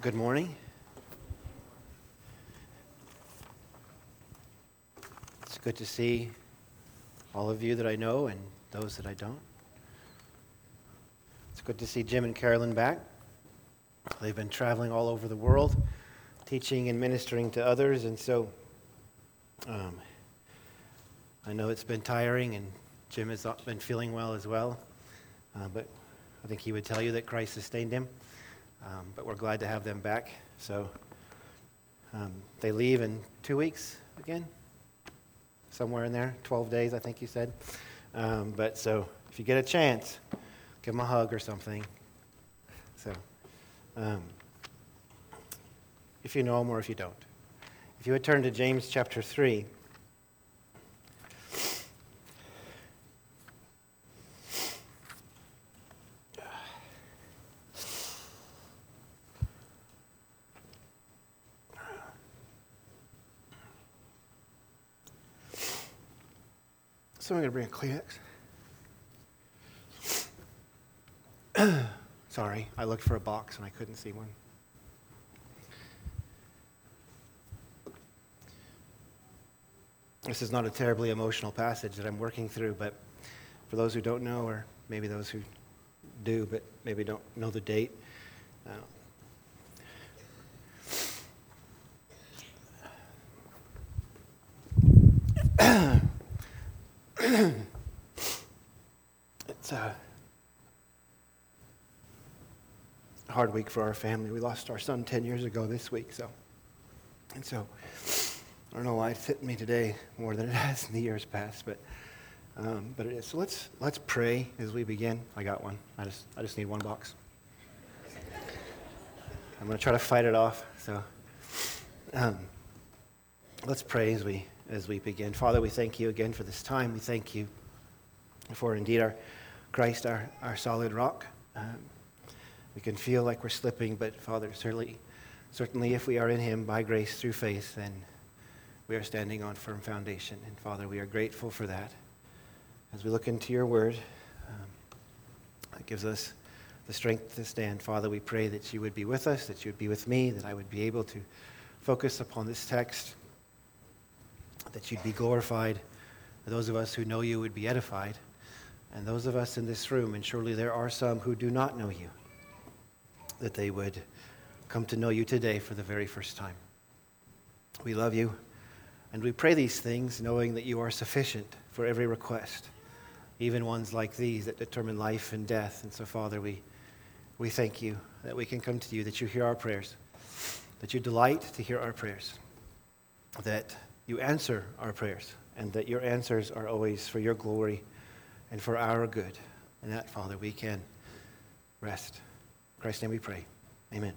Good morning. It's good to see all of you that I know and those that I don't. It's good to see Jim and Carolyn back. They've been traveling all over the world, teaching and ministering to others, and so um, I know it's been tiring, and Jim has been feeling well as well. Uh, but I think he would tell you that Christ sustained him. Um, but we're glad to have them back. So um, they leave in two weeks again, somewhere in there, 12 days, I think you said. Um, but so if you get a chance, give them a hug or something. So um, if you know them or if you don't. If you would turn to James chapter 3. Someone going to bring a Kleenex? Sorry, I looked for a box and I couldn't see one. This is not a terribly emotional passage that I'm working through, but for those who don't know, or maybe those who do, but maybe don't know the date, uh, it's a hard week for our family. We lost our son 10 years ago this week, so. And so, I don't know why it's hitting me today more than it has in the years past, but, um, but it is. So let's, let's pray as we begin. I got one. I just, I just need one box. I'm going to try to fight it off. So um, let's pray as we, as we begin. Father, we thank you again for this time. We thank you for indeed our Christ, our, our solid rock. Um, we can feel like we're slipping, but Father, certainly, certainly if we are in Him by grace through faith, then we are standing on firm foundation. And Father, we are grateful for that. As we look into your word, um, it gives us the strength to stand. Father, we pray that you would be with us, that you would be with me, that I would be able to focus upon this text, that you'd be glorified, those of us who know you would be edified and those of us in this room, and surely there are some who do not know you, that they would come to know you today for the very first time. We love you, and we pray these things knowing that you are sufficient for every request, even ones like these that determine life and death. And so, Father, we, we thank you that we can come to you, that you hear our prayers, that you delight to hear our prayers, that you answer our prayers, and that your answers are always for your glory and for our good. And that, Father, we can rest. In Christ's name we pray. Amen.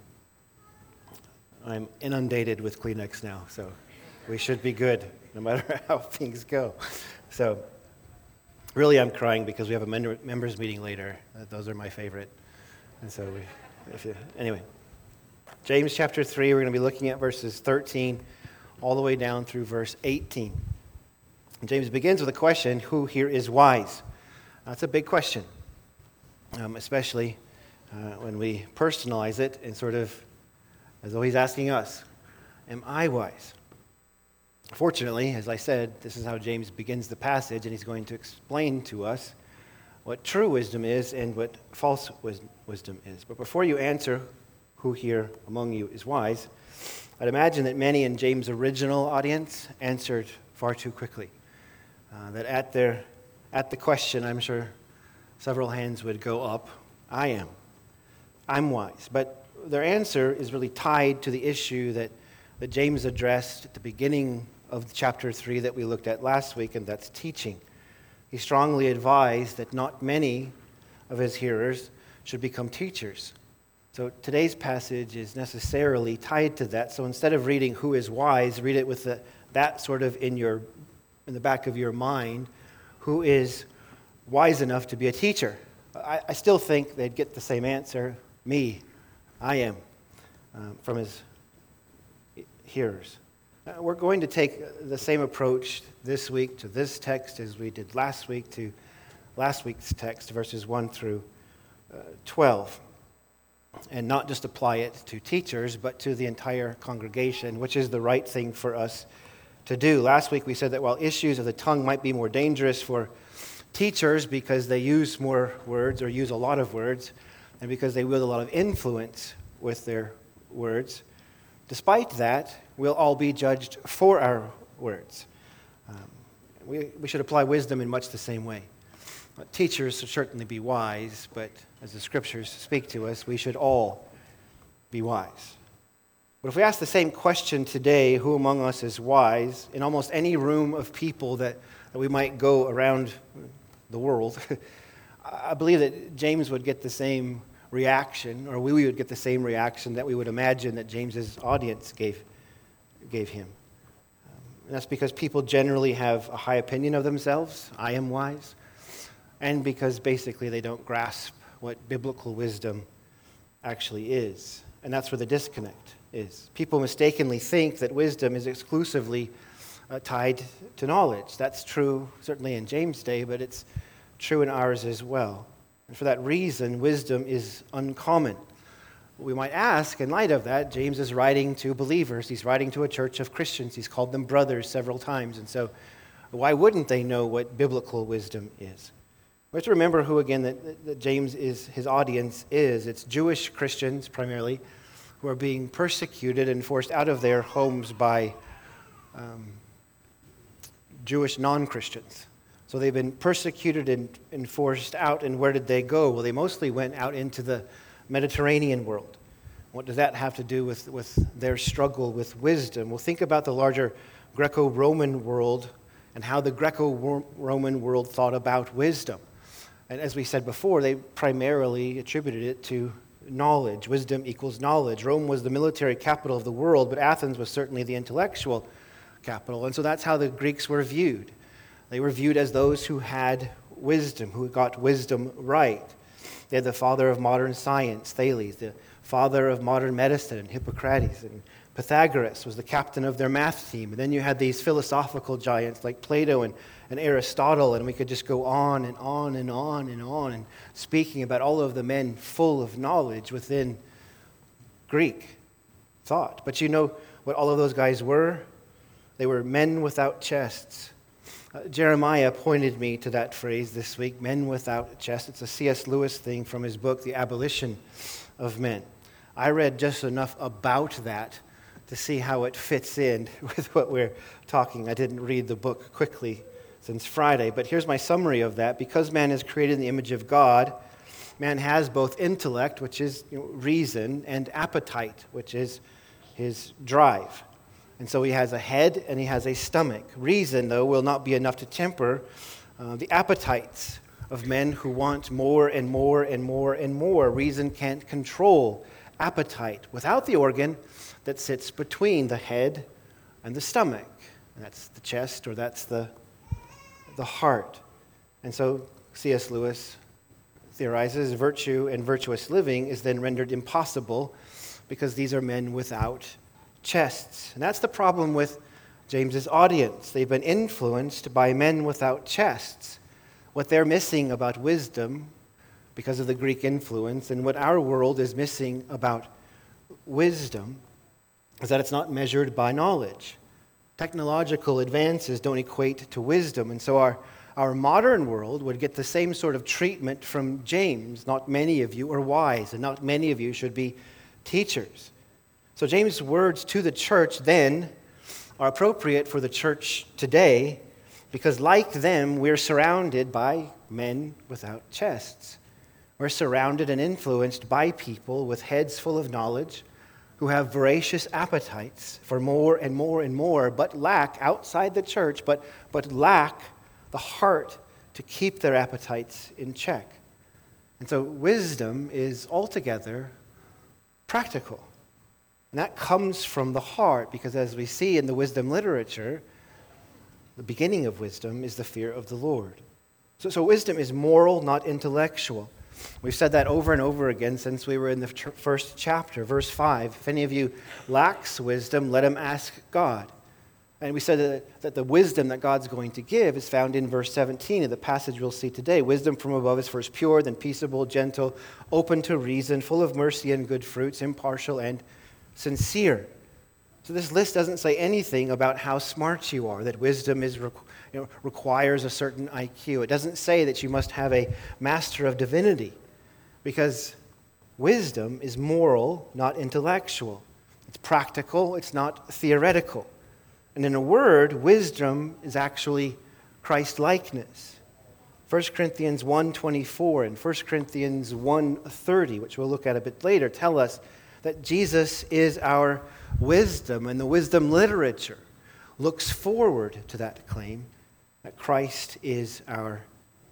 I'm inundated with Kleenex now, so we should be good no matter how things go. So, really, I'm crying because we have a members meeting later. Uh, those are my favorite. And so, we, if you, anyway, James chapter 3, we're going to be looking at verses 13 all the way down through verse 18. James begins with a question Who here is wise? That's a big question, um, especially uh, when we personalize it and sort of as though he's asking us, Am I wise? Fortunately, as I said, this is how James begins the passage, and he's going to explain to us what true wisdom is and what false wisdom is. But before you answer who here among you is wise, I'd imagine that many in James' original audience answered far too quickly. Uh, that at their at the question, I'm sure several hands would go up. I am. I'm wise. But their answer is really tied to the issue that, that James addressed at the beginning of chapter 3 that we looked at last week, and that's teaching. He strongly advised that not many of his hearers should become teachers. So today's passage is necessarily tied to that. So instead of reading who is wise, read it with the, that sort of in, your, in the back of your mind who is wise enough to be a teacher? I, I still think they'd get the same answer me, I am, um, from his hearers. Uh, we're going to take the same approach this week to this text as we did last week to last week's text, verses 1 through uh, 12. And not just apply it to teachers, but to the entire congregation, which is the right thing for us to do. Last week we said that while issues of the tongue might be more dangerous for teachers because they use more words or use a lot of words, and because they wield a lot of influence with their words, despite that, we'll all be judged for our words. Um, we, we should apply wisdom in much the same way. Teachers should certainly be wise, but as the scriptures speak to us, we should all be wise. But if we ask the same question today, who among us is wise, in almost any room of people that, that we might go around the world, I believe that James would get the same reaction, or we would get the same reaction that we would imagine that James's audience gave, gave him. Um, and that's because people generally have a high opinion of themselves. I am wise and because basically they don't grasp what biblical wisdom actually is. And that's where the disconnect is. People mistakenly think that wisdom is exclusively uh, tied to knowledge. That's true certainly in James' day, but it's true in ours as well. And for that reason, wisdom is uncommon. We might ask, in light of that, James is writing to believers. He's writing to a church of Christians. He's called them brothers several times. And so, why wouldn't they know what biblical wisdom is? We have to remember who, again, that, that James is, his audience is. It's Jewish Christians primarily who are being persecuted and forced out of their homes by um, Jewish non Christians. So they've been persecuted and, and forced out, and where did they go? Well, they mostly went out into the Mediterranean world. What does that have to do with, with their struggle with wisdom? Well, think about the larger Greco Roman world and how the Greco Roman world thought about wisdom. And as we said before, they primarily attributed it to knowledge. Wisdom equals knowledge. Rome was the military capital of the world, but Athens was certainly the intellectual capital. And so that's how the Greeks were viewed. They were viewed as those who had wisdom, who got wisdom right. They had the father of modern science, Thales, the father of modern medicine, Hippocrates, and Pythagoras was the captain of their math team. And then you had these philosophical giants like Plato and and Aristotle, and we could just go on and on and on and on and speaking about all of the men full of knowledge within Greek thought. But you know what all of those guys were? They were men without chests. Uh, Jeremiah pointed me to that phrase this week men without chests. It's a C.S. Lewis thing from his book, The Abolition of Men. I read just enough about that to see how it fits in with what we're talking. I didn't read the book quickly since Friday. But here's my summary of that. Because man is created in the image of God, man has both intellect, which is you know, reason, and appetite, which is his drive. And so he has a head and he has a stomach. Reason, though, will not be enough to temper uh, the appetites of men who want more and more and more and more. Reason can't control appetite without the organ that sits between the head and the stomach. And that's the chest or that's the the heart. And so C.S. Lewis theorizes virtue and virtuous living is then rendered impossible because these are men without chests. And that's the problem with James's audience. They've been influenced by men without chests. What they're missing about wisdom because of the Greek influence and what our world is missing about wisdom is that it's not measured by knowledge. Technological advances don't equate to wisdom, and so our, our modern world would get the same sort of treatment from James. Not many of you are wise, and not many of you should be teachers. So, James' words to the church then are appropriate for the church today because, like them, we're surrounded by men without chests. We're surrounded and influenced by people with heads full of knowledge who have voracious appetites for more and more and more, but lack outside the church, but, but lack the heart to keep their appetites in check. And so wisdom is altogether practical. And that comes from the heart, because as we see in the wisdom literature, the beginning of wisdom is the fear of the Lord. So, so wisdom is moral, not intellectual. We've said that over and over again since we were in the first chapter, verse 5. If any of you lacks wisdom, let him ask God. And we said that, that the wisdom that God's going to give is found in verse 17 of the passage we'll see today. Wisdom from above is first pure, then peaceable, gentle, open to reason, full of mercy and good fruits, impartial and sincere. So this list doesn't say anything about how smart you are, that wisdom is, you know, requires a certain IQ. It doesn't say that you must have a master of divinity, because wisdom is moral, not intellectual. It's practical, it's not theoretical. And in a word, wisdom is actually Christ likeness. 1 Corinthians 1:24 and 1 Corinthians 1:30, which we'll look at a bit later, tell us that Jesus is our wisdom, and the wisdom literature looks forward to that claim that Christ is our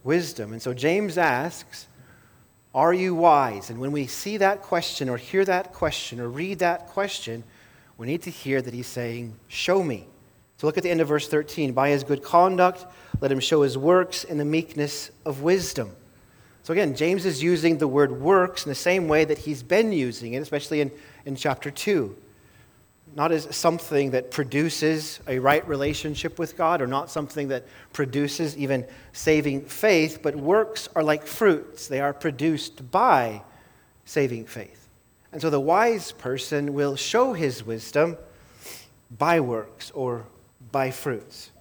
wisdom. And so James asks, Are you wise? And when we see that question, or hear that question, or read that question, we need to hear that he's saying, Show me. So look at the end of verse 13. By his good conduct, let him show his works in the meekness of wisdom. So again, James is using the word works in the same way that he's been using it, especially in, in chapter 2. Not as something that produces a right relationship with God or not something that produces even saving faith, but works are like fruits. They are produced by saving faith. And so the wise person will show his wisdom by works or by fruits.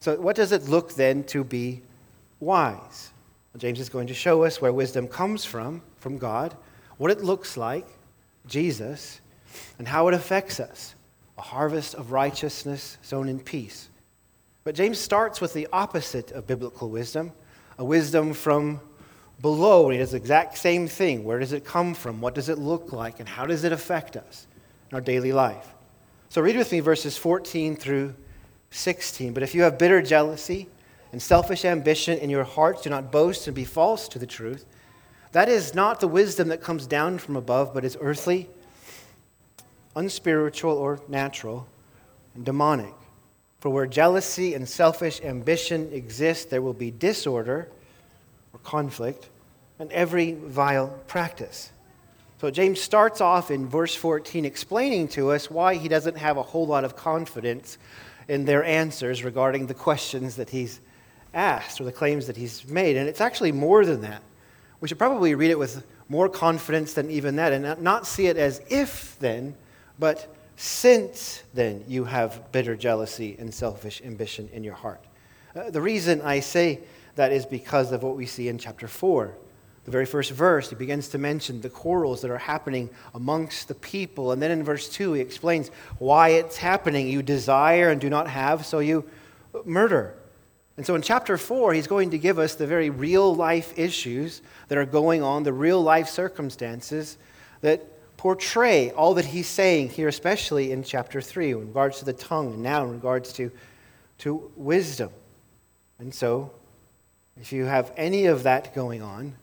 So, what does it look then to be wise? Well, James is going to show us where wisdom comes from, from God, what it looks like, Jesus, and how it affects us a harvest of righteousness sown in peace. But James starts with the opposite of biblical wisdom, a wisdom from below. He does the exact same thing. Where does it come from? What does it look like? And how does it affect us in our daily life? So read with me verses 14 through 16. But if you have bitter jealousy and selfish ambition in your hearts, do not boast and be false to the truth. That is not the wisdom that comes down from above, but is earthly, unspiritual, or natural, and demonic. For where jealousy and selfish ambition exist, there will be disorder or conflict and every vile practice. So James starts off in verse 14 explaining to us why he doesn't have a whole lot of confidence in their answers regarding the questions that he's asked or the claims that he's made. And it's actually more than that. We should probably read it with more confidence than even that and not see it as if then, but since then you have bitter jealousy and selfish ambition in your heart. Uh, the reason I say that is because of what we see in chapter 4 the very first verse, he begins to mention the quarrels that are happening amongst the people. And then in verse 2, he explains why it's happening. You desire and do not have, so you murder. And so in chapter 4, he's going to give us the very real life issues that are going on, the real life circumstances that portray all that he's saying here, especially in chapter 3, in regards to the tongue, and now in regards to, to wisdom. And so, if you have any of that going on,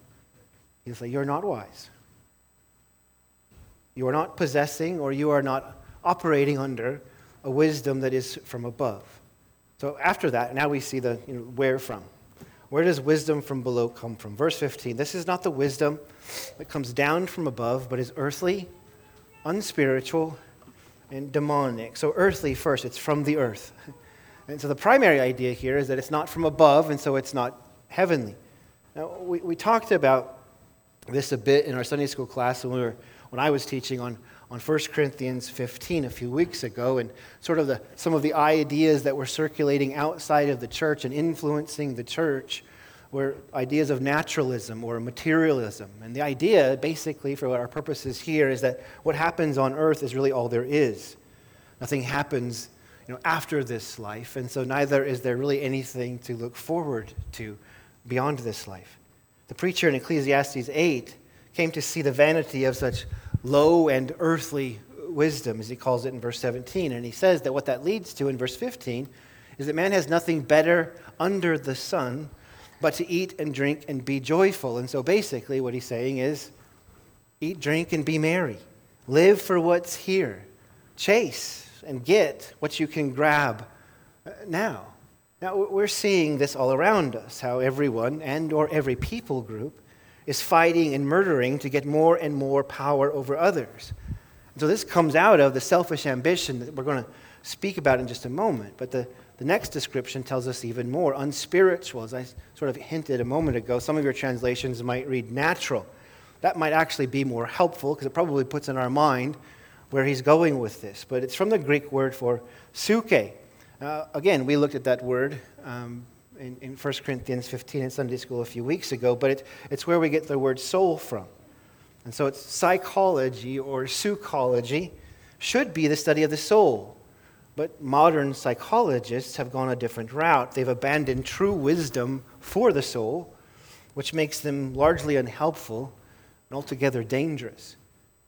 He'll say, You're not wise. You are not possessing or you are not operating under a wisdom that is from above. So after that, now we see the you know, where from. Where does wisdom from below come from? Verse 15 This is not the wisdom that comes down from above, but is earthly, unspiritual, and demonic. So, earthly first, it's from the earth. And so, the primary idea here is that it's not from above, and so it's not heavenly. Now, we, we talked about this a bit in our Sunday school class when, we were, when I was teaching on, on 1 Corinthians 15 a few weeks ago, and sort of the, some of the ideas that were circulating outside of the church and influencing the church were ideas of naturalism or materialism. And the idea, basically, for our purposes here, is that what happens on earth is really all there is. Nothing happens you know, after this life, and so neither is there really anything to look forward to beyond this life. The preacher in Ecclesiastes 8 came to see the vanity of such low and earthly wisdom, as he calls it in verse 17. And he says that what that leads to in verse 15 is that man has nothing better under the sun but to eat and drink and be joyful. And so basically, what he's saying is eat, drink, and be merry. Live for what's here. Chase and get what you can grab uh, now. Now, we're seeing this all around us, how everyone and or every people group is fighting and murdering to get more and more power over others. And so this comes out of the selfish ambition that we're going to speak about in just a moment. But the, the next description tells us even more unspiritual, as I sort of hinted a moment ago. Some of your translations might read natural. That might actually be more helpful because it probably puts in our mind where he's going with this. But it's from the Greek word for psuche. Uh, again, we looked at that word um, in, in 1 Corinthians 15 in Sunday school a few weeks ago, but it, it's where we get the word soul from. And so it's psychology or psychology should be the study of the soul. But modern psychologists have gone a different route. They've abandoned true wisdom for the soul, which makes them largely unhelpful and altogether dangerous.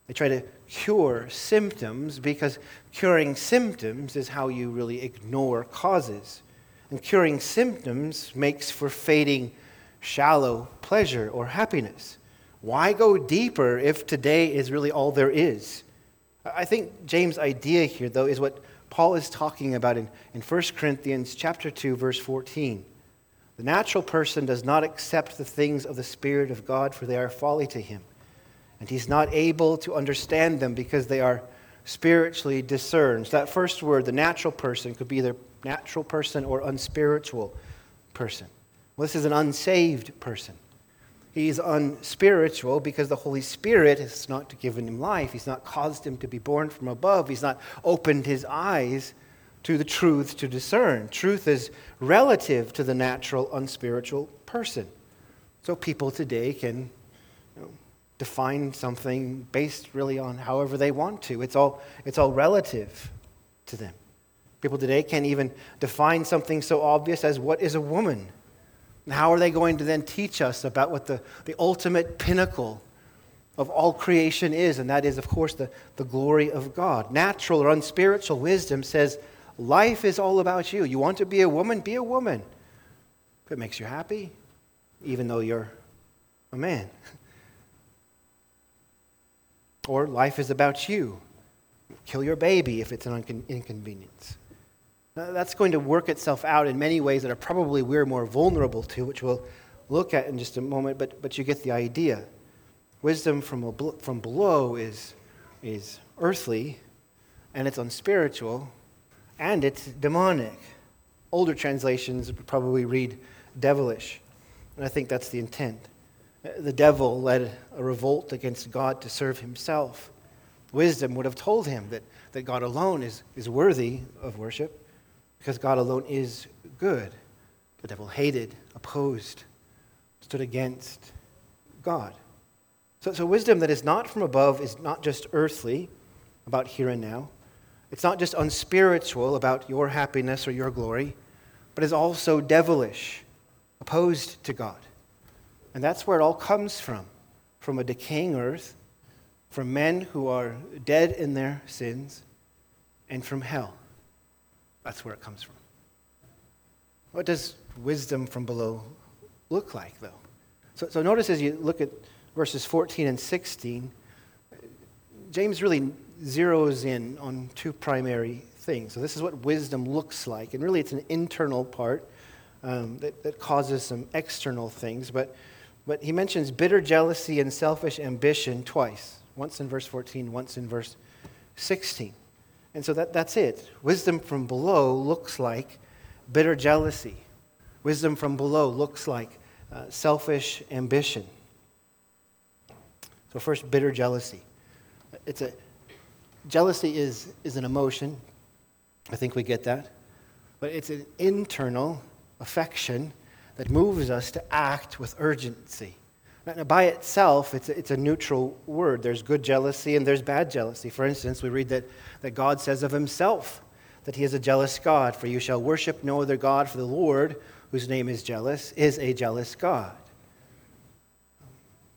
They try to cure symptoms because curing symptoms is how you really ignore causes. And curing symptoms makes for fading, shallow pleasure or happiness. Why go deeper if today is really all there is? I think James' idea here, though, is what Paul is talking about in, in 1 Corinthians chapter 2, verse 14. The natural person does not accept the things of the Spirit of God, for they are folly to him. And he's not able to understand them because they are spiritually discerns. That first word, the natural person, could be either natural person or unspiritual person. Well, this is an unsaved person. He's unspiritual because the Holy Spirit has not given him life. He's not caused him to be born from above. He's not opened his eyes to the truth to discern. Truth is relative to the natural, unspiritual person. So people today can define something based really on however they want to. It's all, it's all relative to them. People today can't even define something so obvious as what is a woman? How are they going to then teach us about what the, the ultimate pinnacle of all creation is? And that is, of course, the, the glory of God. Natural or unspiritual wisdom says life is all about you. You want to be a woman? Be a woman. If it makes you happy, even though you're a man. Or life is about you. Kill your baby if it's an inconvenience. That's going to work itself out in many ways that are probably we're more vulnerable to, which we'll look at in just a moment, but, but you get the idea. Wisdom from, from below is, is earthly, and it's unspiritual, and it's demonic. Older translations probably read devilish, and I think that's the intent. The devil led a revolt against God to serve himself. Wisdom would have told him that, that God alone is, is worthy of worship because God alone is good. The devil hated, opposed, stood against God. So, so wisdom that is not from above is not just earthly, about here and now. It's not just unspiritual, about your happiness or your glory, but is also devilish, opposed to God. And that's where it all comes from from a decaying earth, from men who are dead in their sins, and from hell. That's where it comes from. What does wisdom from below look like, though? So, so notice as you look at verses 14 and 16, James really zeroes in on two primary things. So, this is what wisdom looks like. And really, it's an internal part um, that, that causes some external things. But, but he mentions bitter jealousy and selfish ambition twice once in verse 14, once in verse 16. And so that, that's it. Wisdom from below looks like bitter jealousy. Wisdom from below looks like uh, selfish ambition. So, first, bitter jealousy. It's a, jealousy is, is an emotion. I think we get that. But it's an internal affection that moves us to act with urgency. Now, by itself, it's a, it's a neutral word. There's good jealousy and there's bad jealousy. For instance, we read that, that God says of himself that he is a jealous God, for you shall worship no other God, for the Lord, whose name is jealous, is a jealous God.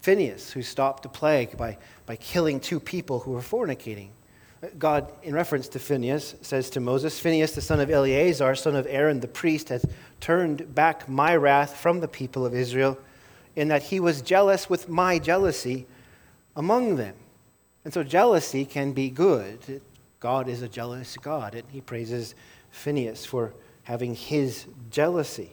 Phineas, who stopped a plague by, by killing two people who were fornicating. God, in reference to Phineas, says to Moses, Phineas, the son of Eleazar, son of Aaron the priest, has turned back my wrath from the people of Israel in that he was jealous with my jealousy among them. And so jealousy can be good. God is a jealous God, and he praises Phineas for having his jealousy.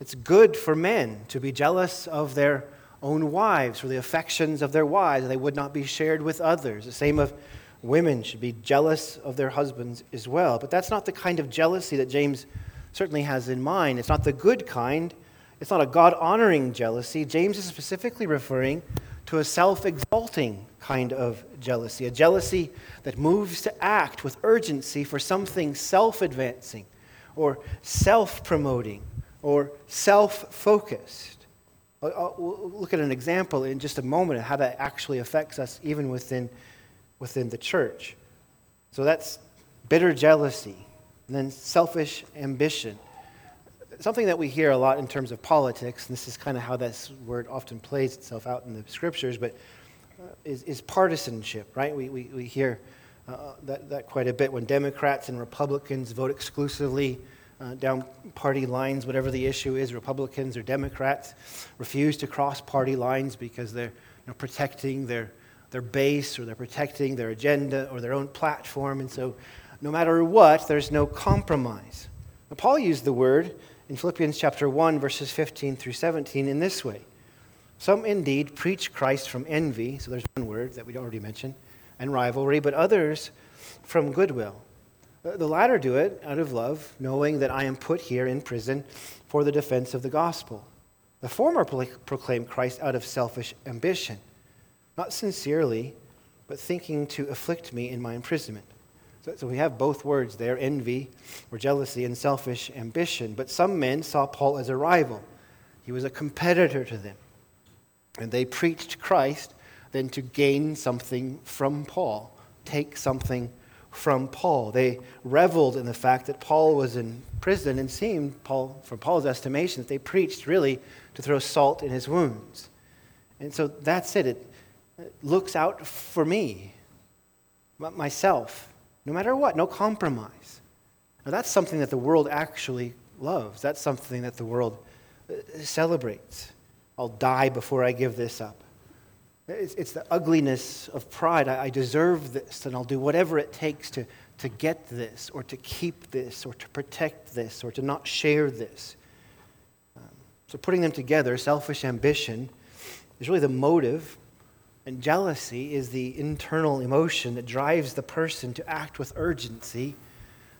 It's good for men to be jealous of their own wives, for the affections of their wives. They would not be shared with others. The same of women should be jealous of their husbands as well. But that's not the kind of jealousy that James certainly has in mind. It's not the good kind, it's not a God honoring jealousy. James is specifically referring to a self exalting kind of jealousy, a jealousy that moves to act with urgency for something self advancing or self promoting or self focused. Uh, uh, we'll look at an example in just a moment of how that actually affects us even within, within the church. So that's bitter jealousy, and then selfish ambition. Something that we hear a lot in terms of politics, and this is kind of how this word often plays itself out in the scriptures, but uh, is, is partisanship, right? We, we, we hear uh, that, that quite a bit when Democrats and Republicans vote exclusively uh, down party lines, whatever the issue is, Republicans or Democrats, refuse to cross party lines because they're you know, protecting their, their base or they're protecting their agenda or their own platform. And so, no matter what, there's no compromise. Now, Paul used the word in Philippians chapter 1, verses 15 through 17 in this way Some indeed preach Christ from envy, so there's one word that we already mentioned, and rivalry, but others from goodwill. The latter do it out of love, knowing that I am put here in prison for the defense of the gospel. The former proclaim Christ out of selfish ambition, not sincerely, but thinking to afflict me in my imprisonment. So, so, we have both words there envy or jealousy and selfish ambition. But some men saw Paul as a rival, he was a competitor to them. And they preached Christ then to gain something from Paul, take something from Paul. They reveled in the fact that Paul was in prison and seemed, Paul, from Paul's estimation, that they preached really to throw salt in his wounds. And so that's it. It looks out for me, myself, no matter what, no compromise. Now, that's something that the world actually loves. That's something that the world uh, celebrates. I'll die before I give this up. It's, it's the ugliness of pride. I, I deserve this, and I'll do whatever it takes to, to get this, or to keep this, or to protect this, or to not share this. Um, so, putting them together, selfish ambition is really the motive, and jealousy is the internal emotion that drives the person to act with urgency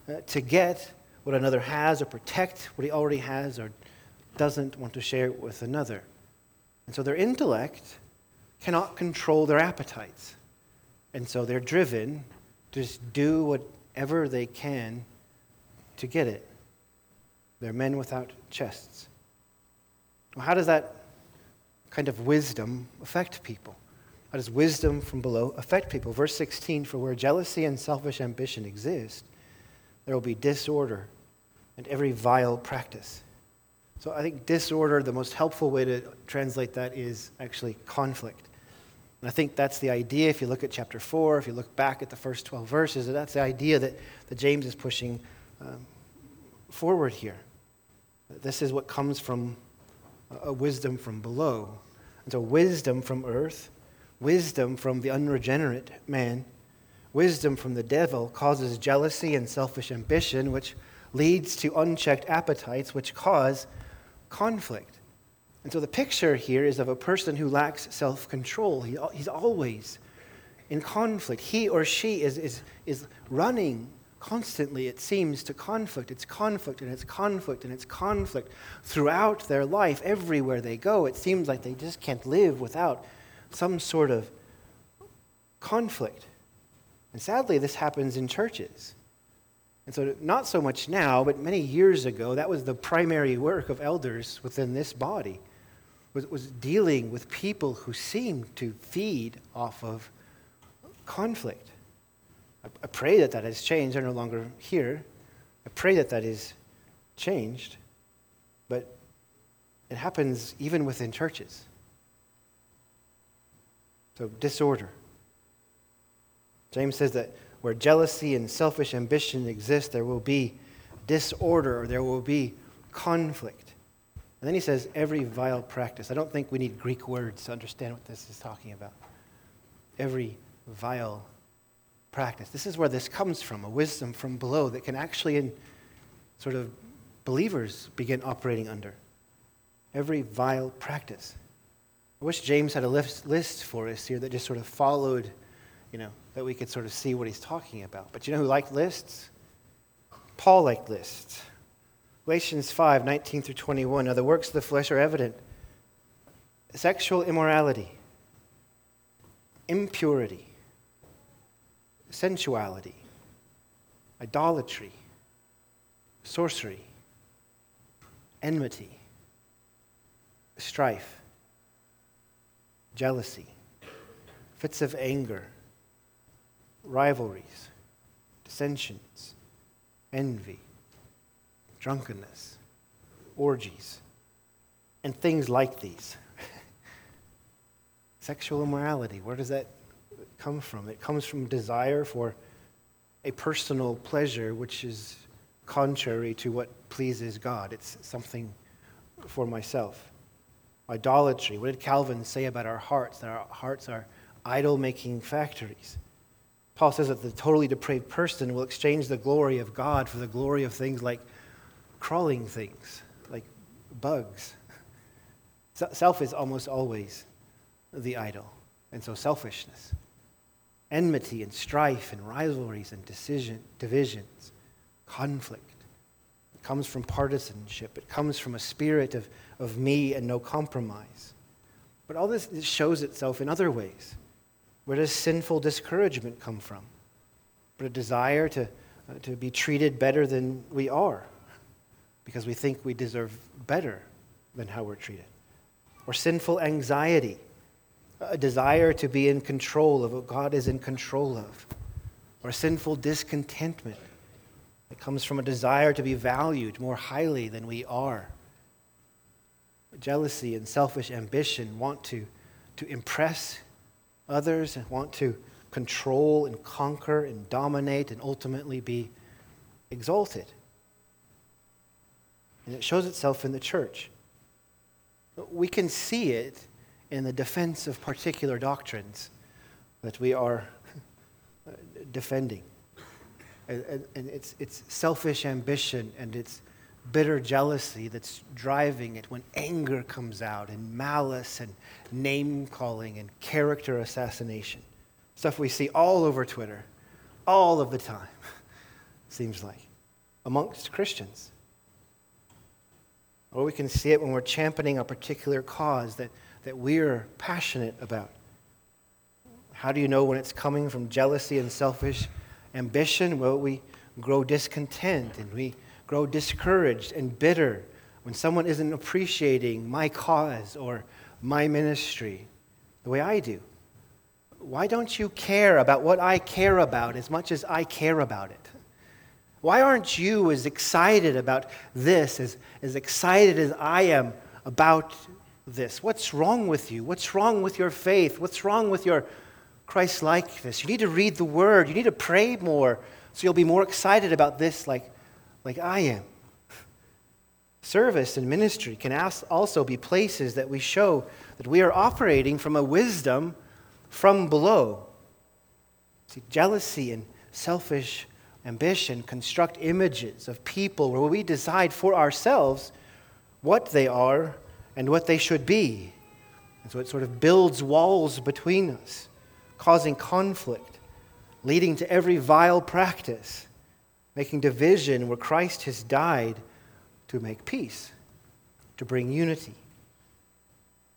uh, to get what another has, or protect what he already has, or doesn't want to share it with another. And so, their intellect cannot control their appetites. And so they're driven to just do whatever they can to get it. They're men without chests. Well, how does that kind of wisdom affect people? How does wisdom from below affect people? Verse 16 For where jealousy and selfish ambition exist, there will be disorder and every vile practice. So I think disorder, the most helpful way to translate that is actually conflict. And I think that's the idea. If you look at chapter 4, if you look back at the first 12 verses, that's the idea that, that James is pushing um, forward here. This is what comes from a wisdom from below. And so, wisdom from earth, wisdom from the unregenerate man, wisdom from the devil causes jealousy and selfish ambition, which leads to unchecked appetites, which cause conflict. And so the picture here is of a person who lacks self control. He, he's always in conflict. He or she is, is, is running constantly, it seems, to conflict. It's conflict and it's conflict and it's conflict throughout their life. Everywhere they go, it seems like they just can't live without some sort of conflict. And sadly, this happens in churches. And so, not so much now, but many years ago, that was the primary work of elders within this body was, was dealing with people who seemed to feed off of conflict. I, I pray that that has changed. They're no longer here. I pray that that is changed. But it happens even within churches. So, disorder. James says that where jealousy and selfish ambition exist, there will be disorder or there will be conflict. And then he says, every vile practice. I don't think we need Greek words to understand what this is talking about. Every vile practice. This is where this comes from a wisdom from below that can actually, in sort of believers, begin operating under. Every vile practice. I wish James had a list for us here that just sort of followed you know, that we could sort of see what he's talking about. But you know who liked lists? Paul liked lists. Galatians 5 19 through 21. Now, the works of the flesh are evident sexual immorality, impurity, sensuality, idolatry, sorcery, enmity, strife, jealousy, fits of anger, rivalries, dissensions, envy, drunkenness, orgies, and things like these. Sexual immorality, where does that come from? It comes from desire for a personal pleasure which is contrary to what pleases God. It's something for myself. Idolatry. What did Calvin say about our hearts? That our hearts are idol making factories. Paul says that the totally depraved person will exchange the glory of God for the glory of things like crawling things, like bugs. Self is almost always the idol. And so selfishness, enmity and strife and rivalries and decision, divisions, conflict. It comes from partisanship. It comes from a spirit of, of me and no compromise. But all this, shows itself in other ways. Where does sinful discouragement come from? But a desire to, uh, to be treated better than we are because we think we deserve better than how we're treated. Or sinful anxiety, a desire to be in control of what God is in control of. Or sinful discontentment that comes from a desire to be valued more highly than we are. Jealousy and selfish ambition want to, to impress others and want to control and conquer and dominate and ultimately be exalted. And it shows itself in the church. We can see it in the defense of particular doctrines that we are defending. And it's, it's selfish ambition and it's bitter jealousy that's driving it when anger comes out and malice and name calling and character assassination. Stuff we see all over Twitter, all of the time, seems like, amongst Christians. Or we can see it when we're championing a particular cause that, that we're passionate about. How do you know when it's coming from jealousy and selfish ambition? Well, we grow discontent and we grow discouraged and bitter when someone isn't appreciating my cause or my ministry the way I do. Why don't you care about what I care about as much as I care about it? Why aren't you as excited about this, as, as excited as I am about this? What's wrong with you? What's wrong with your faith? What's wrong with your Christ likeness? You need to read the Word. You need to pray more so you'll be more excited about this like like I am. Service and ministry can also be places that we show that we are operating from a wisdom from below. See, jealousy and selfish ambition construct images of people where we decide for ourselves what they are and what they should be. And so it sort of builds walls between us, causing conflict, leading to every vile practice making division where Christ has died to make peace, to bring unity.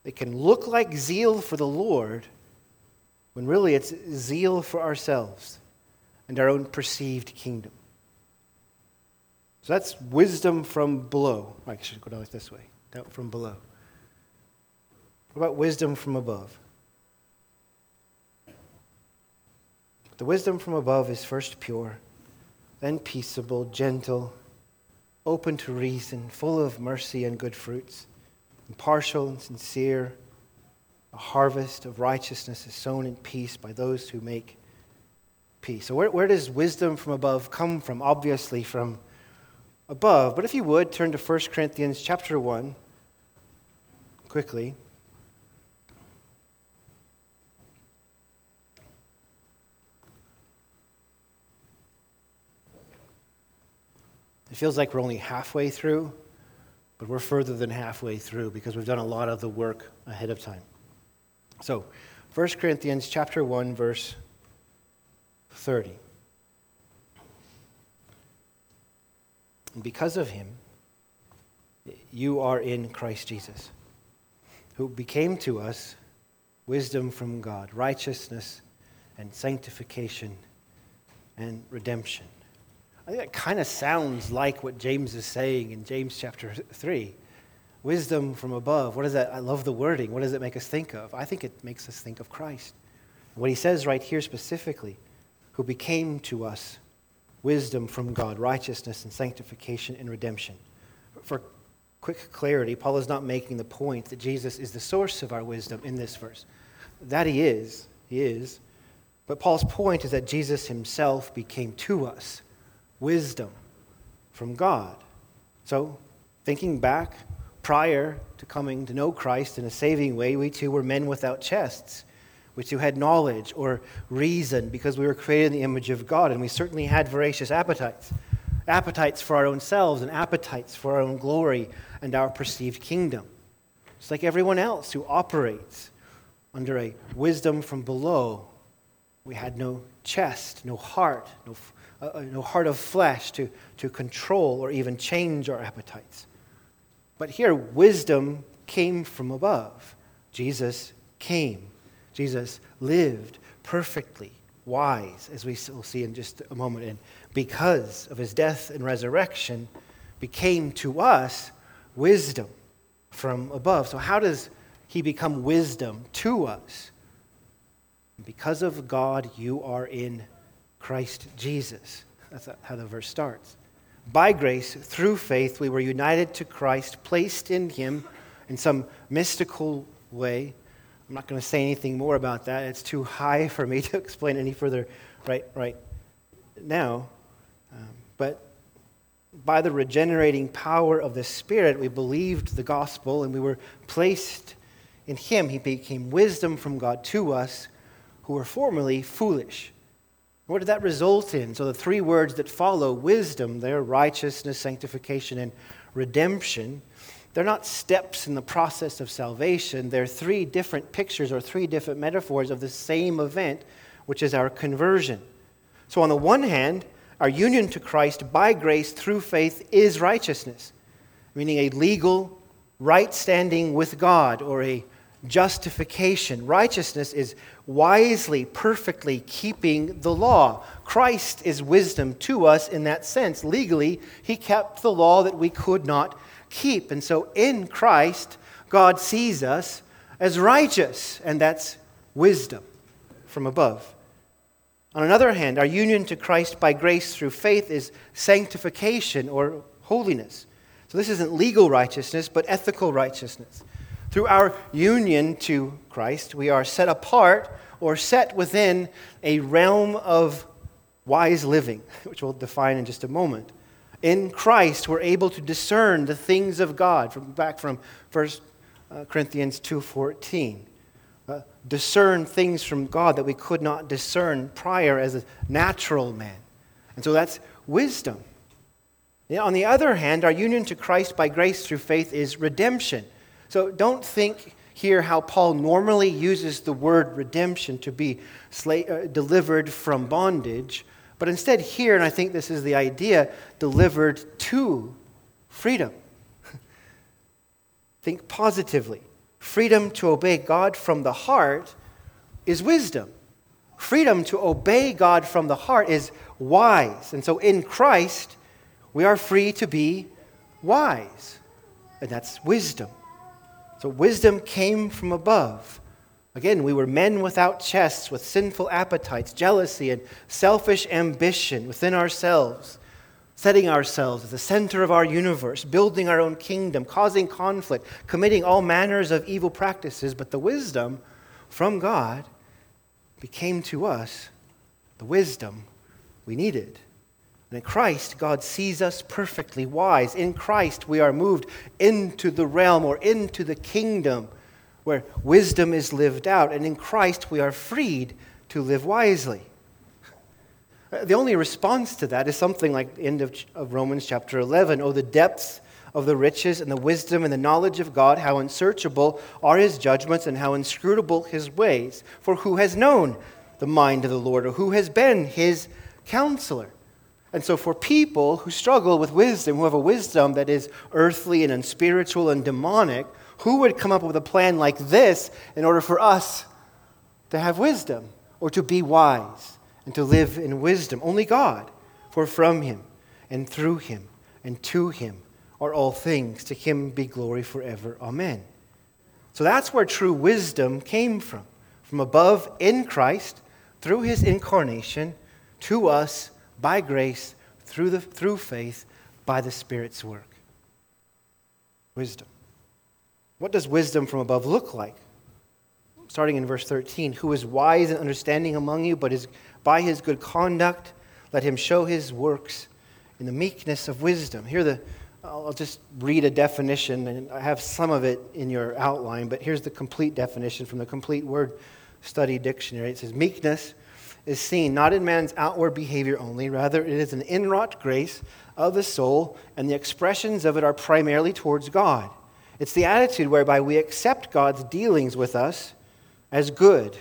It can look like zeal for the Lord when really it's zeal for ourselves and our own perceived kingdom. So that's wisdom from below. I should go down this way, down from below. What about wisdom from above? The wisdom from above is first pure then peaceable, gentle, open to reason, full of mercy and good fruits, impartial and sincere. A harvest of righteousness is sown in peace by those who make peace. So, where, where does wisdom from above come from? Obviously, from above. But if you would, turn to 1 Corinthians chapter 1 quickly. It feels like we're only halfway through, but we're further than halfway through because we've done a lot of the work ahead of time. So, 1 Corinthians chapter 1 verse 30. And because of him, you are in Christ Jesus, who became to us wisdom from God, righteousness and sanctification and redemption. I think that kind of sounds like what James is saying in James chapter 3. Wisdom from above. What is that? I love the wording. What does it make us think of? I think it makes us think of Christ. What he says right here specifically, who became to us wisdom from God, righteousness and sanctification and redemption. For quick clarity, Paul is not making the point that Jesus is the source of our wisdom in this verse. That he is, he is. But Paul's point is that Jesus himself became to us wisdom from God. So, thinking back, prior to coming to know Christ in a saving way, we too were men without chests. We too had knowledge or reason because we were created in the image of God, and we certainly had voracious appetites appetites for our own selves and appetites for our own glory and our perceived kingdom. It's like everyone else who operates under a wisdom from below. We had no chest, no heart, no, uh, uh, no heart of flesh to, to control or even change our appetites. But here, wisdom came from above. Jesus came. Jesus lived perfectly wise, as we will see in just a moment. And because of his death and resurrection, became to us wisdom from above. So, how does he become wisdom to us? Because of God, you are in Christ Jesus. That's how the verse starts. By grace, through faith, we were united to Christ, placed in him in some mystical way. I'm not going to say anything more about that. It's too high for me to explain any further right, right now. Um, but by the regenerating power of the Spirit, we believed the gospel and we were placed in Him. He became wisdom from God to us who were formerly foolish. What did that result in? So, the three words that follow wisdom, they're righteousness, sanctification, and redemption. They're not steps in the process of salvation. They're three different pictures or three different metaphors of the same event, which is our conversion. So, on the one hand, our union to Christ by grace through faith is righteousness, meaning a legal right standing with God or a justification. Righteousness is wisely, perfectly keeping the law. Christ is wisdom to us in that sense. Legally, he kept the law that we could not keep. And so in Christ, God sees us as righteous, and that's wisdom from above. On another hand, our union to Christ by grace through faith is sanctification or holiness. So this isn't legal righteousness, but ethical righteousness. Through our union to Christ, we are set apart or set within a realm of wise living, which we'll define in just a moment. In Christ, we're able to discern the things of God, from, back from 1 uh, Corinthians 2.14. Uh, discern things from God that we could not discern prior as a natural man. And so that's wisdom. on the other hand, our union to Christ by grace through faith is redemption. So don't think here how Paul normally uses the word redemption to be sla- uh, delivered from bondage, but instead, here, and I think this is the idea, delivered to freedom. think positively. Freedom to obey God from the heart is wisdom. Freedom to obey God from the heart is wise. And so in Christ, we are free to be wise. And that's wisdom. So wisdom came from above. Again, we were men without chests, with sinful appetites, jealousy, and selfish ambition within ourselves, setting ourselves as the center of our universe, building our own kingdom, causing conflict, committing all manners of evil practices. But the wisdom from God became to us the wisdom we needed. In Christ, God sees us perfectly wise. In Christ, we are moved into the realm or into the kingdom where wisdom is lived out. And in Christ, we are freed to live wisely. The only response to that is something like the end of, of Romans chapter 11. Oh, the depths of the riches and the wisdom and the knowledge of God, how unsearchable are his judgments and how inscrutable his ways. For who has known the mind of the Lord, or who has been his counselor? And so, for people who struggle with wisdom, who have a wisdom that is earthly and unspiritual and demonic, who would come up with a plan like this in order for us to have wisdom or to be wise and to live in wisdom? Only God. For from him and through him and to him are all things. To him be glory forever. Amen. So that's where true wisdom came from. From above in Christ, through his incarnation, to us by grace, through, the, through faith, by the Spirit's work. Wisdom. What does wisdom from above look like? Starting in verse 13, who is wise and understanding among you, but is by his good conduct, let him show his works in the meekness of wisdom. Here, the, I'll just read a definition, and I have some of it in your outline, but here's the complete definition from the Complete Word Study Dictionary. It says, Meekness is seen not in man's outward behavior only, rather, it is an inwrought grace of the soul, and the expressions of it are primarily towards God. It's the attitude whereby we accept God's dealings with us as good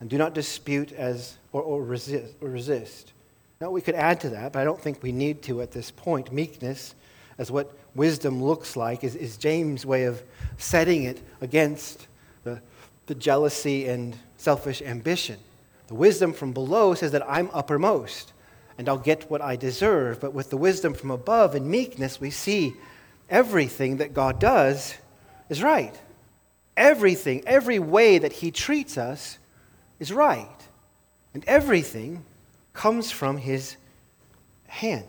and do not dispute as, or, or, resist, or resist. Now, we could add to that, but I don't think we need to at this point. Meekness, as what wisdom looks like, is, is James' way of setting it against the, the jealousy and selfish ambition. The wisdom from below says that I'm uppermost and I'll get what I deserve. But with the wisdom from above and meekness, we see everything that God does is right. Everything, every way that He treats us is right. And everything comes from his hand.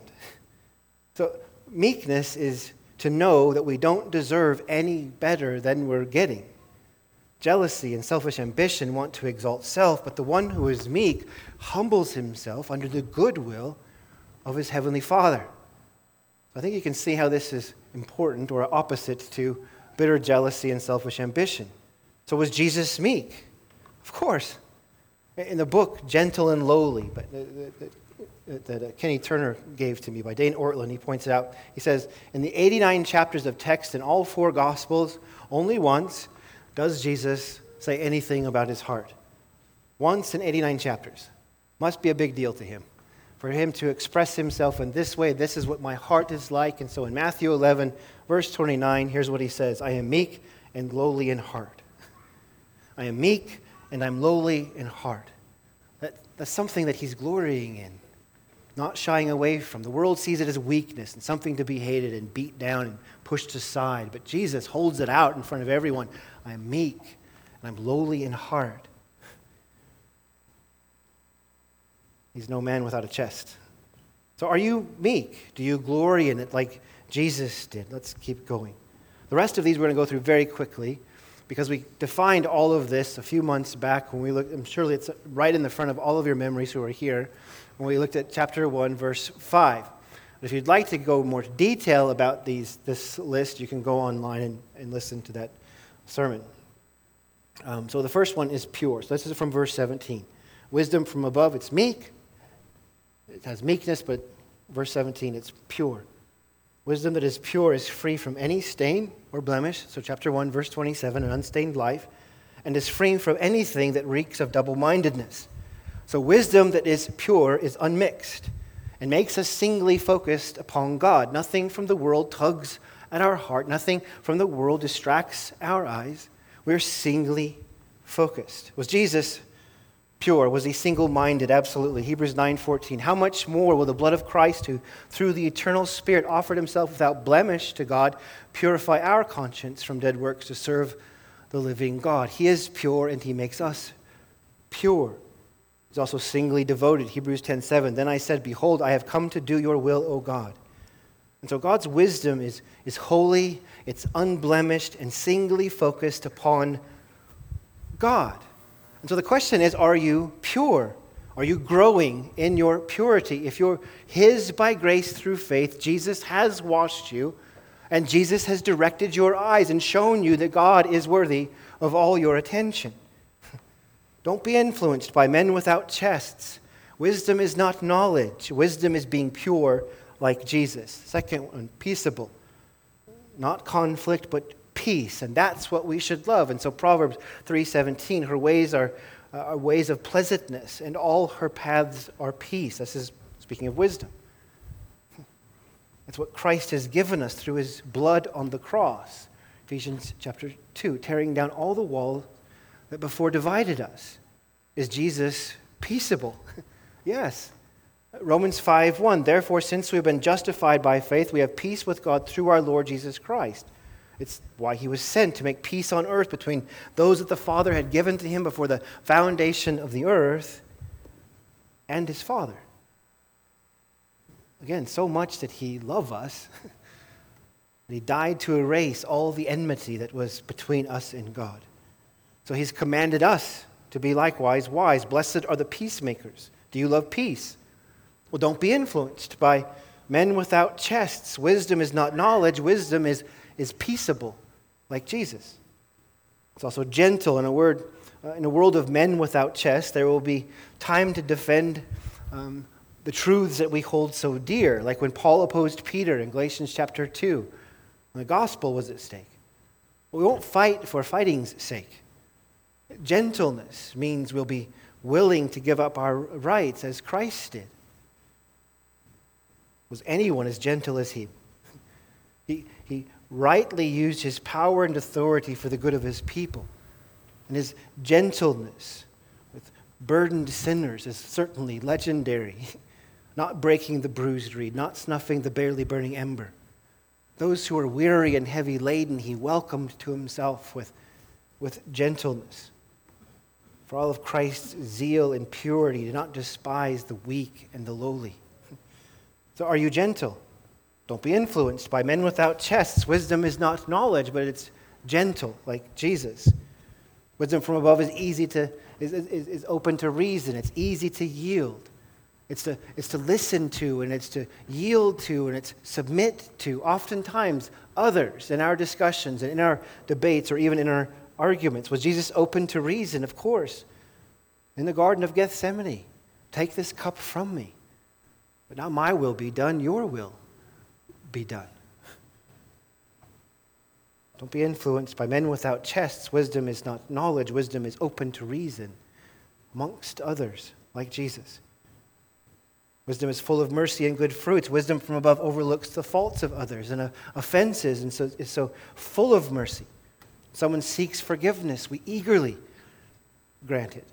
So, meekness is to know that we don't deserve any better than we're getting. Jealousy and selfish ambition want to exalt self, but the one who is meek humbles himself under the goodwill of his heavenly Father. I think you can see how this is important or opposite to bitter jealousy and selfish ambition. So, was Jesus meek? Of course in the book Gentle and Lowly, but that, that uh, Kenny Turner gave to me by Dane Ortlund, he points out, he says, in the 89 chapters of text in all four Gospels, only once does Jesus say anything about his heart. Once in 89 chapters. Must be a big deal to him. For him to express himself in this way, this is what my heart is like. And so in Matthew 11, verse 29, here's what he says I am meek and lowly in heart. I am meek and I'm lowly in heart. That, that's something that he's glorying in, not shying away from. The world sees it as weakness and something to be hated and beat down and pushed aside. But Jesus holds it out in front of everyone. I am meek and I'm lowly in heart. He's no man without a chest. So are you meek? Do you glory in it like Jesus did? Let's keep going. The rest of these we're going to go through very quickly because we defined all of this a few months back when we looked, and surely it's right in the front of all of your memories who are here, when we looked at chapter 1, verse 5. If you'd like to go more detail about these, this list, you can go online and, and listen to that sermon. Um, so the first one is pure. So this is from verse 17. Wisdom from above, it's meek. It has meekness, but verse 17, it's pure. Wisdom that is pure is free from any stain or blemish. So, chapter 1, verse 27, an unstained life, and is free from anything that reeks of double mindedness. So, wisdom that is pure is unmixed and makes us singly focused upon God. Nothing from the world tugs at our heart, nothing from the world distracts our eyes. We're singly focused. Was Jesus pure? Was he single-minded? Absolutely. Hebrews 9:14. How much more will the blood of Christ who through the eternal spirit offered himself without blemish to God purify our conscience from dead works to serve the living God? He is pure and he makes us pure. He's also singly devoted. Hebrews 10:7. Then I said, behold, I have come to do your will, O God. And so God's wisdom is, is holy, it's unblemished, and singly focused upon God. And so the question is are you pure? Are you growing in your purity? If you're His by grace through faith, Jesus has washed you, and Jesus has directed your eyes and shown you that God is worthy of all your attention. Don't be influenced by men without chests. Wisdom is not knowledge, wisdom is being pure like Jesus. Second one, peaceable. Not conflict, but peace, and that's what we should love. And so Proverbs 3:17, her ways are uh, are ways of pleasantness, and all her paths are peace. This is speaking of wisdom. It's what Christ has given us through his blood on the cross. Ephesians chapter 2, tearing down all the walls that before divided us. Is Jesus peaceable? yes. Romans 5 1. Therefore, since we've been justified by faith, we have peace with God through our Lord Jesus Christ. It's why he was sent to make peace on earth between those that the Father had given to him before the foundation of the earth and his Father. Again, so much that he loved us. That he died to erase all the enmity that was between us and God. So he's commanded us to be likewise wise. Blessed are the peacemakers. Do you love peace? Well, don't be influenced by men without chests. Wisdom is not knowledge, wisdom is, is peaceable, like Jesus. It's also gentle. In a word, uh, in a world of men without chests, there will be time to defend um, the truths that we hold so dear, like when Paul opposed Peter in Galatians chapter 2. when The gospel was at stake. We won't fight for fighting's sake. Gentleness means we'll be willing to give up our rights as Christ did. Was anyone as gentle as he? He, he rightly used his power and authority for the good of his people. And his gentleness with burdened sinners is certainly legendary. Not breaking the bruised reed, not snuffing the barely burning ember. Those who are weary and heavy laden, he welcomed to himself with, with gentleness. For all of Christ's zeal and purity, do not despise the weak and the lowly. So, are you gentle? Don't be influenced by men without chests. Wisdom is not knowledge, but it's gentle, like Jesus. Wisdom from above is easy to is, is, is open to reason. It's easy to yield. It's to, it's to listen to and it's to yield to and it's submit to oftentimes others in our discussions and in our debates or even in our arguments. Was Jesus open to reason? Of course. In the Garden of Gethsemane, take this cup from me. But not my will be done, your will be done. Don't be influenced by men without chests. Wisdom is not knowledge, wisdom is open to reason amongst others, like Jesus. Wisdom is full of mercy and good fruits. Wisdom from above overlooks the faults of others and uh, offenses, and so is so full of mercy. Someone seeks forgiveness, we eagerly grant it.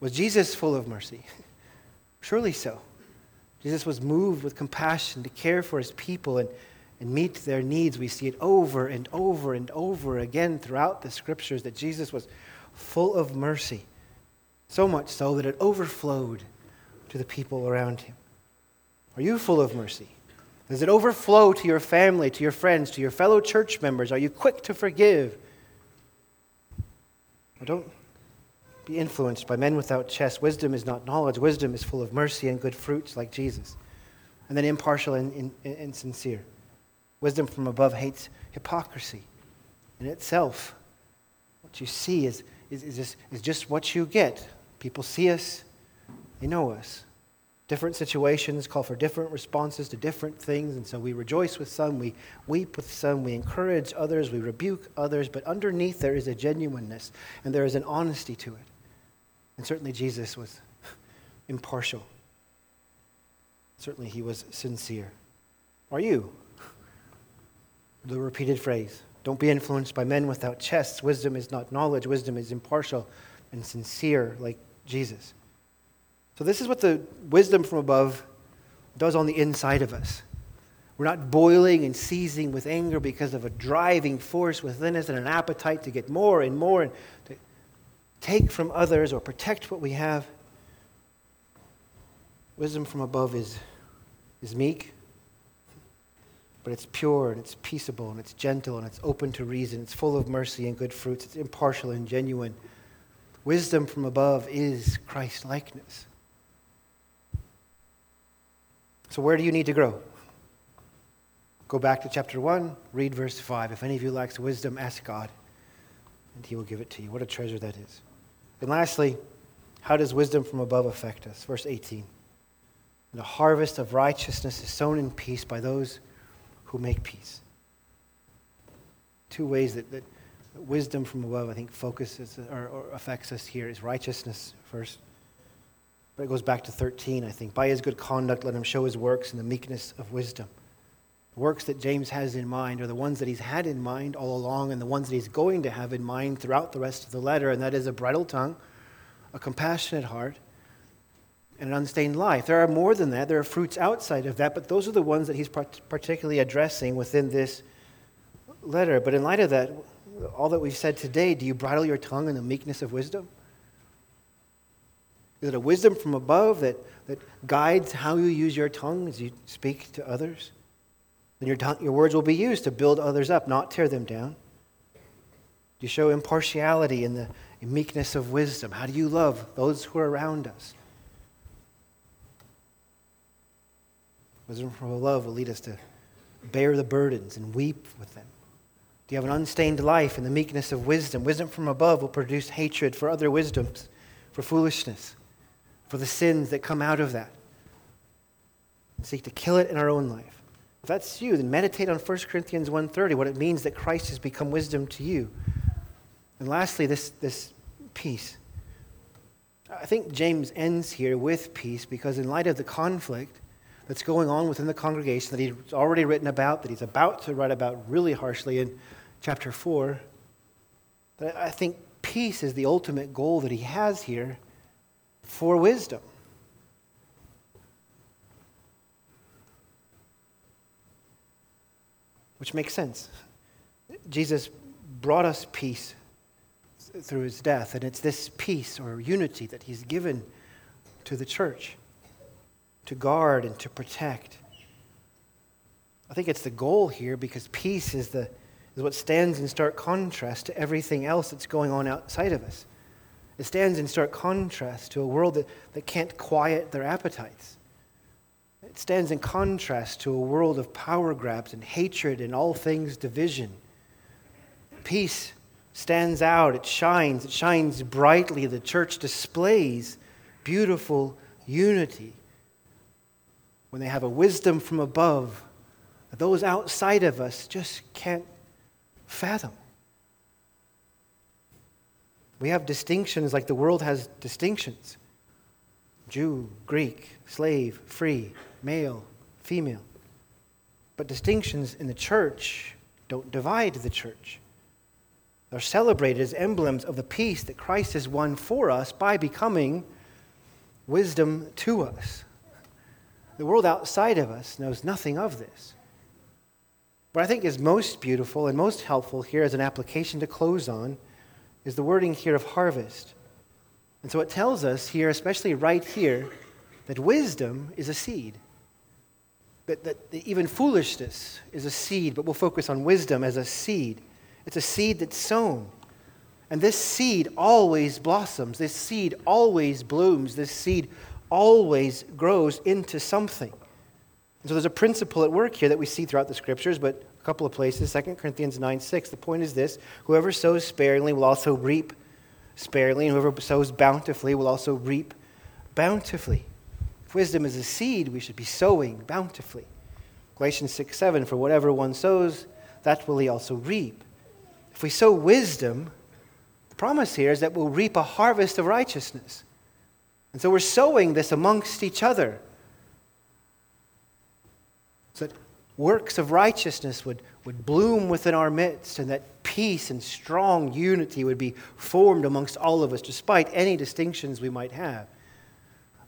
Was Jesus full of mercy? Surely so. Jesus was moved with compassion to care for his people and, and meet their needs. We see it over and over and over again throughout the scriptures that Jesus was full of mercy, so much so that it overflowed to the people around him. Are you full of mercy? Does it overflow to your family, to your friends, to your fellow church members? Are you quick to forgive? Don't be influenced by men without chest. Wisdom is not knowledge. Wisdom is full of mercy and good fruits, like Jesus. And then impartial and, and, and sincere. Wisdom from above hates hypocrisy in itself. What you see is, is, is, is just what you get. People see us, they know us. Different situations call for different responses to different things, and so we rejoice with some, we weep with some, we encourage others, we rebuke others, but underneath there is a genuineness and there is an honesty to it. And certainly Jesus was impartial. Certainly he was sincere. Are you? The repeated phrase don't be influenced by men without chests. Wisdom is not knowledge, wisdom is impartial and sincere, like Jesus. So, this is what the wisdom from above does on the inside of us. We're not boiling and seizing with anger because of a driving force within us and an appetite to get more and more and to take from others or protect what we have. Wisdom from above is, is meek, but it's pure and it's peaceable and it's gentle and it's open to reason. It's full of mercy and good fruits. It's impartial and genuine. Wisdom from above is Christ likeness. So, where do you need to grow? Go back to chapter 1, read verse 5. If any of you lacks wisdom, ask God, and he will give it to you. What a treasure that is. And lastly, how does wisdom from above affect us? Verse 18. And a harvest of righteousness is sown in peace by those who make peace. Two ways that, that wisdom from above, I think, focuses or, or affects us here is righteousness first. But it goes back to 13, I think. By his good conduct, let him show his works in the meekness of wisdom. The works that James has in mind are the ones that he's had in mind all along and the ones that he's going to have in mind throughout the rest of the letter, and that is a bridle tongue, a compassionate heart, and an unstained life. There are more than that. There are fruits outside of that, but those are the ones that he's particularly addressing within this letter. But in light of that, all that we've said today, do you bridle your tongue in the meekness of wisdom? Is it a wisdom from above that, that guides how you use your tongue as you speak to others? Then your, your words will be used to build others up, not tear them down. Do you show impartiality in the in meekness of wisdom? How do you love those who are around us? Wisdom from love will lead us to bear the burdens and weep with them. Do you have an unstained life in the meekness of wisdom? Wisdom from above will produce hatred for other wisdoms, for foolishness for the sins that come out of that. And seek to kill it in our own life. If that's you, then meditate on 1 Corinthians 1.30, what it means that Christ has become wisdom to you. And lastly, this, this peace. I think James ends here with peace because, in light of the conflict that's going on within the congregation that he's already written about, that he's about to write about really harshly in chapter 4, I think peace is the ultimate goal that he has here for wisdom. Which makes sense. Jesus brought us peace through his death, and it's this peace or unity that he's given to the church to guard and to protect. I think it's the goal here because peace is, the, is what stands in stark contrast to everything else that's going on outside of us. It stands in stark contrast to a world that, that can't quiet their appetites. It stands in contrast to a world of power grabs and hatred and all things division. Peace stands out, it shines, it shines brightly. The church displays beautiful unity when they have a wisdom from above that those outside of us just can't fathom. We have distinctions like the world has distinctions Jew, Greek, slave, free, male, female. But distinctions in the church don't divide the church. They're celebrated as emblems of the peace that Christ has won for us by becoming wisdom to us. The world outside of us knows nothing of this. What I think is most beautiful and most helpful here as an application to close on is the wording here of harvest. And so it tells us here, especially right here, that wisdom is a seed. That, that even foolishness is a seed, but we'll focus on wisdom as a seed. It's a seed that's sown. And this seed always blossoms. This seed always blooms. This seed always grows into something. And so there's a principle at work here that we see throughout the scriptures, but couple of places. 2 Corinthians 9 6. The point is this whoever sows sparingly will also reap sparingly, and whoever sows bountifully will also reap bountifully. If wisdom is a seed, we should be sowing bountifully. Galatians 6 7. For whatever one sows, that will he also reap. If we sow wisdom, the promise here is that we'll reap a harvest of righteousness. And so we're sowing this amongst each other. So that works of righteousness would, would bloom within our midst, and that peace and strong unity would be formed amongst all of us, despite any distinctions we might have.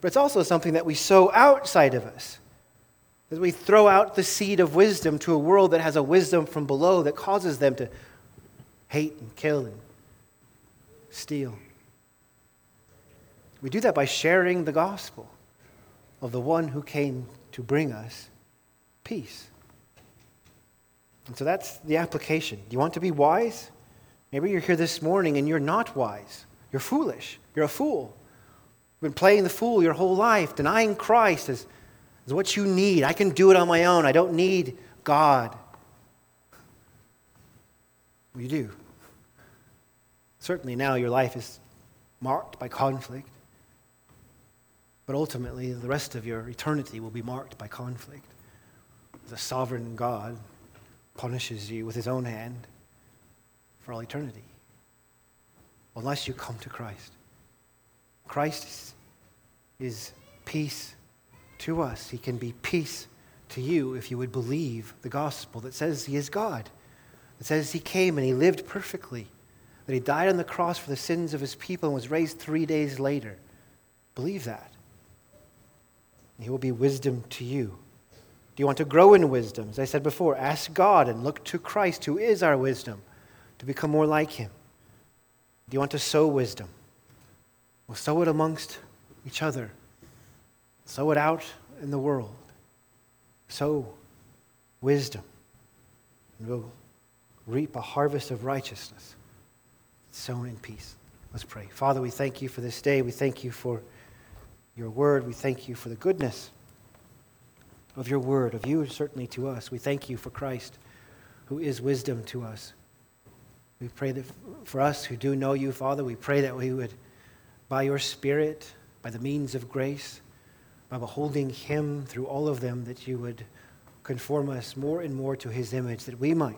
But it's also something that we sow outside of us. As we throw out the seed of wisdom to a world that has a wisdom from below that causes them to hate and kill and steal. We do that by sharing the gospel of the one who came to bring us peace. And so that's the application. Do you want to be wise? Maybe you're here this morning and you're not wise. You're foolish. You're a fool. You've been playing the fool your whole life, denying Christ is, as what you need. I can do it on my own. I don't need God. Well, you do. Certainly now your life is marked by conflict. But ultimately, the rest of your eternity will be marked by conflict. The sovereign God punishes you with his own hand for all eternity unless you come to Christ. Christ is, peace to us. He can be peace to you if you would believe the gospel that says He is God, that says He came and He lived perfectly, that He died on the cross for the sins of His people and was raised three days later. Believe that. He will be wisdom to you. Do you want to grow in wisdom? As I said before, ask God and look to Christ, who is our wisdom, to become more like Him. Do you want to sow wisdom? Well, sow it amongst each other, sow it out in the world. Sow wisdom, and we'll reap a harvest of righteousness sown in peace. Let's pray. Father, we thank you for this day. We thank you for your word. We thank you for the goodness of your word, of you certainly to us. We thank you for Christ, who is wisdom to us. We pray that for us who do know you, Father, we pray that we would, by your Spirit, by the means of grace, by beholding him through all of them, that you would conform us more and more to his image, that we might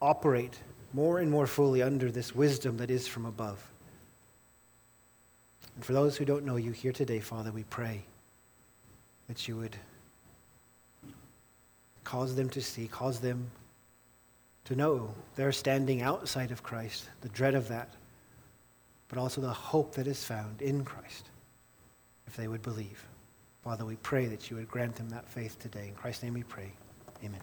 operate more and more fully under this wisdom that is from above. And for those who don't know you here today, Father, we pray that you would cause them to see, cause them to know they're standing outside of Christ, the dread of that, but also the hope that is found in Christ if they would believe. Father, we pray that you would grant them that faith today. In Christ's name we pray. Amen.